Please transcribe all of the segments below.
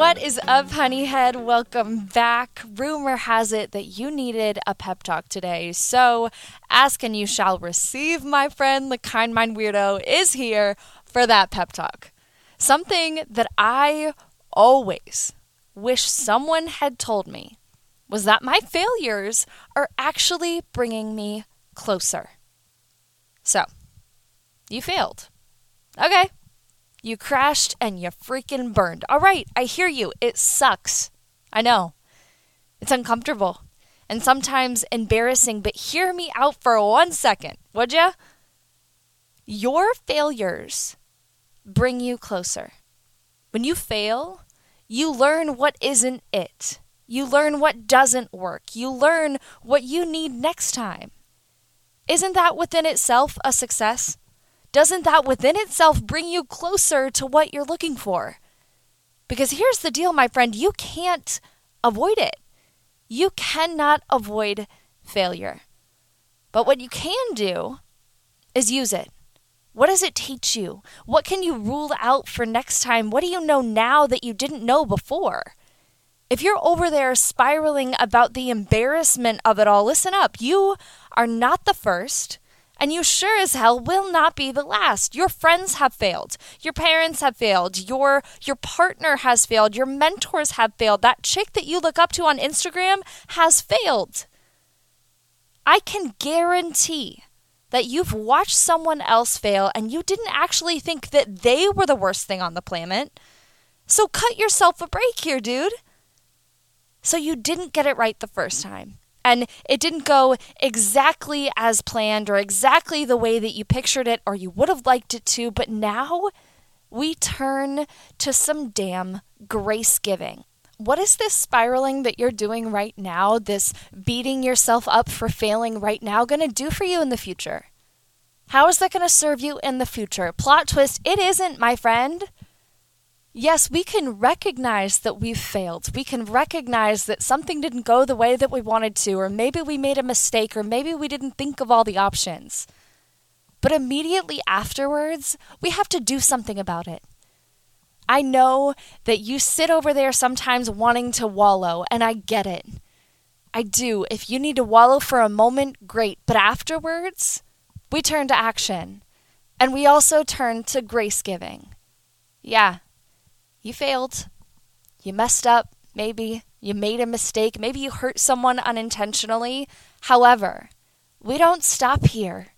What is up, honeyhead? Welcome back. Rumor has it that you needed a pep talk today. So, ask and you shall receive, my friend. The Kind Mind Weirdo is here for that pep talk. Something that I always wish someone had told me was that my failures are actually bringing me closer. So, you failed. Okay, you crashed and you freaking burned. All right, I hear you. It sucks. I know. It's uncomfortable and sometimes embarrassing, but hear me out for one second, would ya? Your failures bring you closer. When you fail, you learn what isn't it. You learn what doesn't work. You learn what you need next time. Isn't that within itself a success? Doesn't that within itself bring you closer to what you're looking for? Because here's the deal, my friend you can't avoid it. You cannot avoid failure. But what you can do is use it. What does it teach you? What can you rule out for next time? What do you know now that you didn't know before? If you're over there spiraling about the embarrassment of it all, listen up. You are not the first. And you sure as hell will not be the last. Your friends have failed. Your parents have failed. Your your partner has failed. Your mentors have failed. That chick that you look up to on Instagram has failed. I can guarantee that you've watched someone else fail and you didn't actually think that they were the worst thing on the planet. So cut yourself a break here, dude. So you didn't get it right the first time and it didn't go exactly as planned or exactly the way that you pictured it or you would have liked it to, but now we turn to some damn grace giving. What is this spiraling that you're doing right now, this beating yourself up for failing right now, going to do for you in the future? How is that going to serve you in the future? Plot twist, it isn't, my friend. Yes, we can recognize that we've failed. We can recognize that something didn't go the way that we wanted to, or maybe we made a mistake, or maybe we didn't think of all the options. But immediately afterwards, we have to do something about it. I know that you sit over there sometimes wanting to wallow, and I get it. I do. If you need to wallow for a moment, great. But afterwards, we turn to action. And we also turn to grace giving. Yeah, you failed. You messed up, maybe. You made a mistake. Maybe you hurt someone unintentionally. However, we don't stop here.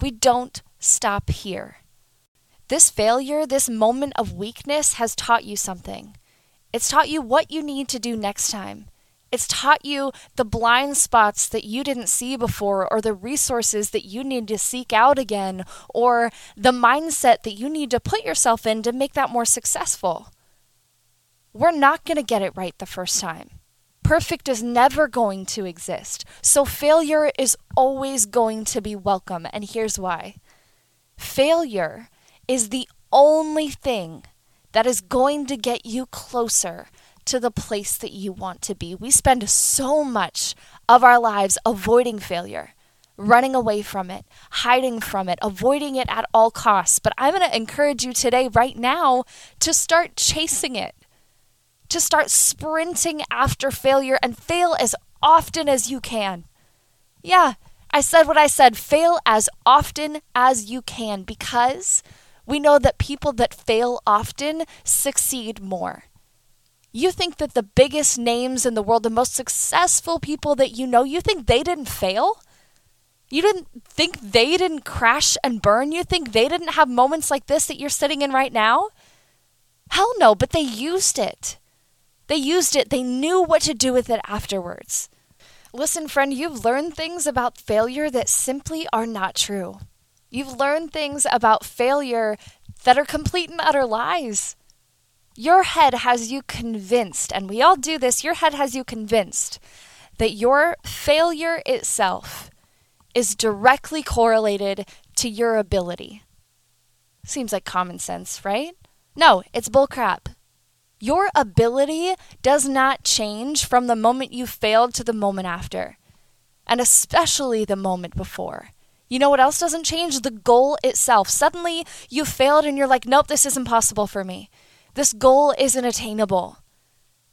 We don't stop here. This failure, this moment of weakness has taught you something. It's taught you what you need to do next time. It's taught you the blind spots that you didn't see before, or the resources that you need to seek out again, or the mindset that you need to put yourself in to make that more successful. We're not going to get it right the first time. Perfect is never going to exist. So failure is always going to be welcome. And here's why failure is the only thing that is going to get you closer to the place that you want to be. We spend so much of our lives avoiding failure, running away from it, hiding from it, avoiding it at all costs. But I'm going to encourage you today, right now, to start chasing it, to start sprinting after failure and fail as often as you can. Yeah, I said what I said fail as often as you can because we know that people that fail often succeed more. You think that the biggest names in the world, the most successful people that you know, you think they didn't fail? You didn't think they didn't crash and burn? You think they didn't have moments like this that you're sitting in right now? Hell no, but they used it. They used it, they knew what to do with it afterwards. Listen, friend, you've learned things about failure that simply are not true. You've learned things about failure that are complete and utter lies. Your head has you convinced, and we all do this, your head has you convinced that your failure itself is directly correlated to your ability. Seems like common sense, right? No, it's bullcrap. Your ability does not change from the moment you failed to the moment after, and especially the moment before. You know what else doesn't change? The goal itself. Suddenly you failed and you're like, nope, this is impossible for me. This goal isn't attainable.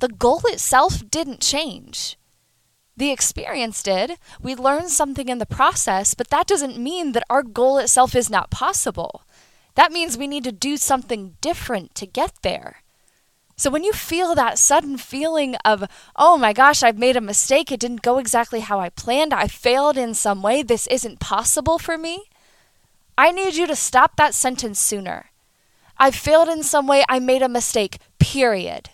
The goal itself didn't change. The experience did. We learned something in the process, but that doesn't mean that our goal itself is not possible. That means we need to do something different to get there. So when you feel that sudden feeling of, oh my gosh, I've made a mistake, it didn't go exactly how I planned, I failed in some way, this isn't possible for me, I need you to stop that sentence sooner. I failed in some way, I made a mistake, period.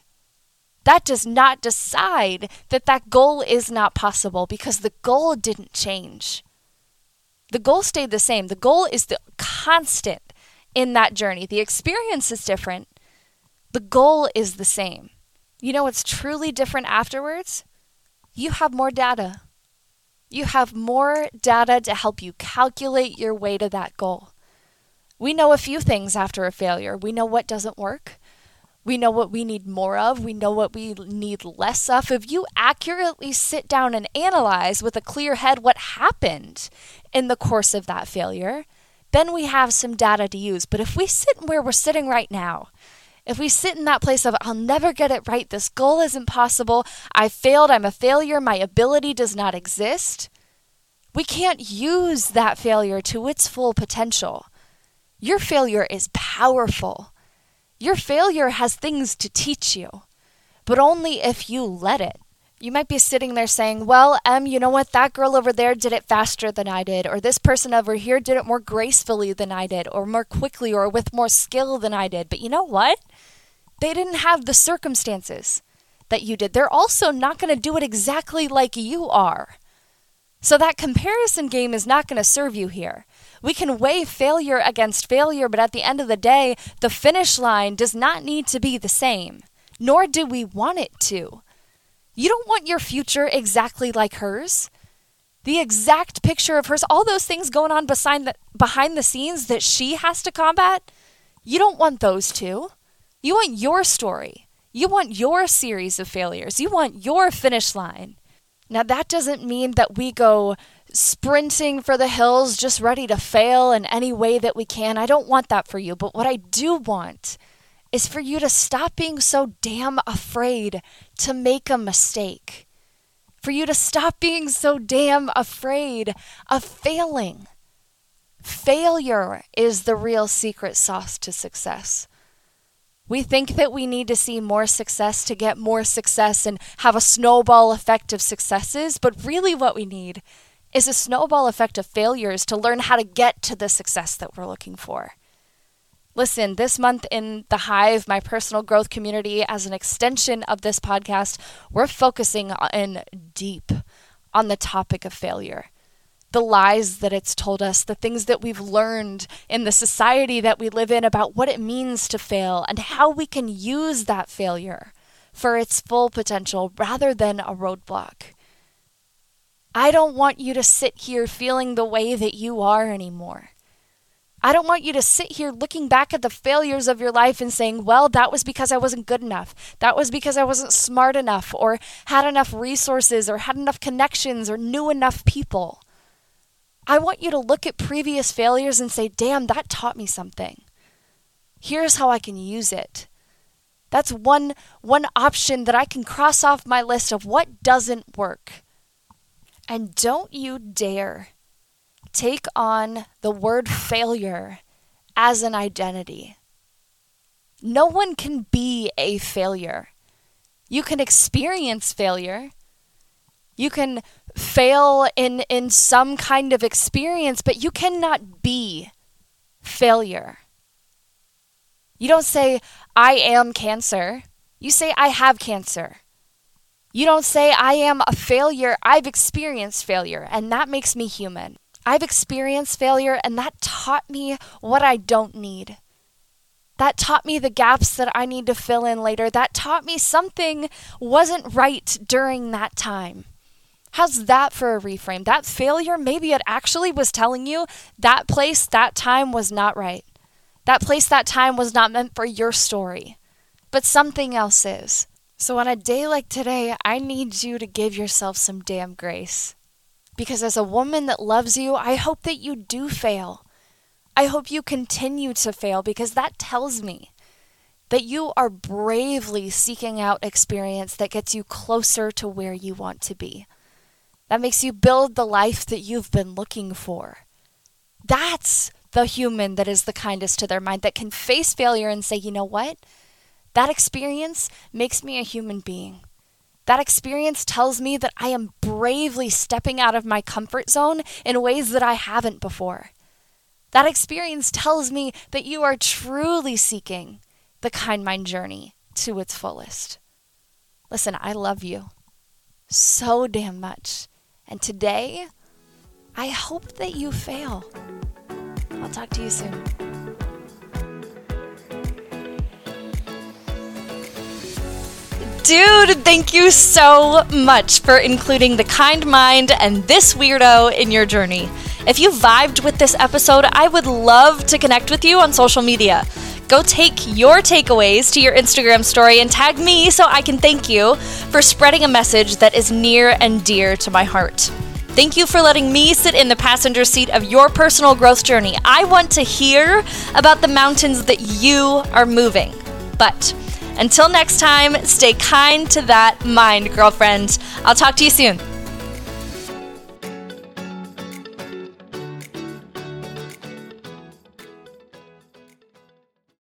That does not decide that that goal is not possible because the goal didn't change. The goal stayed the same. The goal is the constant in that journey. The experience is different, the goal is the same. You know what's truly different afterwards? You have more data. You have more data to help you calculate your way to that goal. We know a few things after a failure. We know what doesn't work. We know what we need more of. We know what we need less of. If you accurately sit down and analyze with a clear head what happened in the course of that failure, then we have some data to use. But if we sit where we're sitting right now, if we sit in that place of, I'll never get it right, this goal isn't possible, I failed, I'm a failure, my ability does not exist, we can't use that failure to its full potential. Your failure is powerful. Your failure has things to teach you, but only if you let it. You might be sitting there saying, Well, Em, you know what? That girl over there did it faster than I did, or this person over here did it more gracefully than I did, or more quickly, or with more skill than I did. But you know what? They didn't have the circumstances that you did. They're also not going to do it exactly like you are. So that comparison game is not going to serve you here. We can weigh failure against failure, but at the end of the day, the finish line does not need to be the same, nor do we want it to. You don't want your future exactly like hers. The exact picture of hers, all those things going on behind the, behind the scenes that she has to combat, you don't want those too. You want your story. You want your series of failures. You want your finish line. Now, that doesn't mean that we go sprinting for the hills, just ready to fail in any way that we can. I don't want that for you. But what I do want is for you to stop being so damn afraid to make a mistake. For you to stop being so damn afraid of failing. Failure is the real secret sauce to success. We think that we need to see more success to get more success and have a snowball effect of successes, but really what we need is a snowball effect of failures to learn how to get to the success that we're looking for. Listen, this month in the Hive, my personal growth community, as an extension of this podcast, we're focusing in deep on the topic of failure the lies that it's told us, the things that we've learned in the society that we live in about what it means to fail and how we can use that failure for its full potential rather than a roadblock. I don't want you to sit here feeling the way that you are anymore. I don't want you to sit here looking back at the failures of your life and saying, well, that was because I wasn't good enough. That was because I wasn't smart enough, or had enough resources, or had enough connections, or knew enough people. I want you to look at previous failures and say, damn, that taught me something. Here's how I can use it. That's one, one option that I can cross off my list of what doesn't work. And don't you dare take on the word failure as an identity. No one can be a failure. You can experience failure. You can fail in in some kind of experience, but you cannot be failure. You don't say I am cancer. You say, I have cancer. You don't say, I am a failure. I've experienced failure, and that makes me human. I've experienced failure, and that taught me what I don't need. That taught me the gaps that I need to fill in later. That taught me something wasn't right during that time. How's that for a reframe? That failure, maybe it actually was telling you that place, that time was not right. That place, that time was not meant for your story, but something else is. So, on a day like today, I need you to give yourself some damn grace. Because as a woman that loves you, I hope that you do fail. I hope you continue to fail because that tells me that you are bravely seeking out experience that gets you closer to where you want to be. That makes you build the life that you've been looking for. That's the human that is the kindest to their mind, that can face failure and say, you know what? That experience makes me a human being. That experience tells me that I am bravely stepping out of my comfort zone in ways that I haven't before. That experience tells me that you are truly seeking the kind mind journey to its fullest. Listen, I love you so damn much. And today, I hope that you fail. I'll talk to you soon. Dude, thank you so much for including the kind mind and this weirdo in your journey. If you vibed with this episode, I would love to connect with you on social media. Go take your takeaways to your Instagram story and tag me so I can thank you for spreading a message that is near and dear to my heart. Thank you for letting me sit in the passenger seat of your personal growth journey. I want to hear about the mountains that you are moving. But until next time, stay kind to that mind, girlfriend. I'll talk to you soon.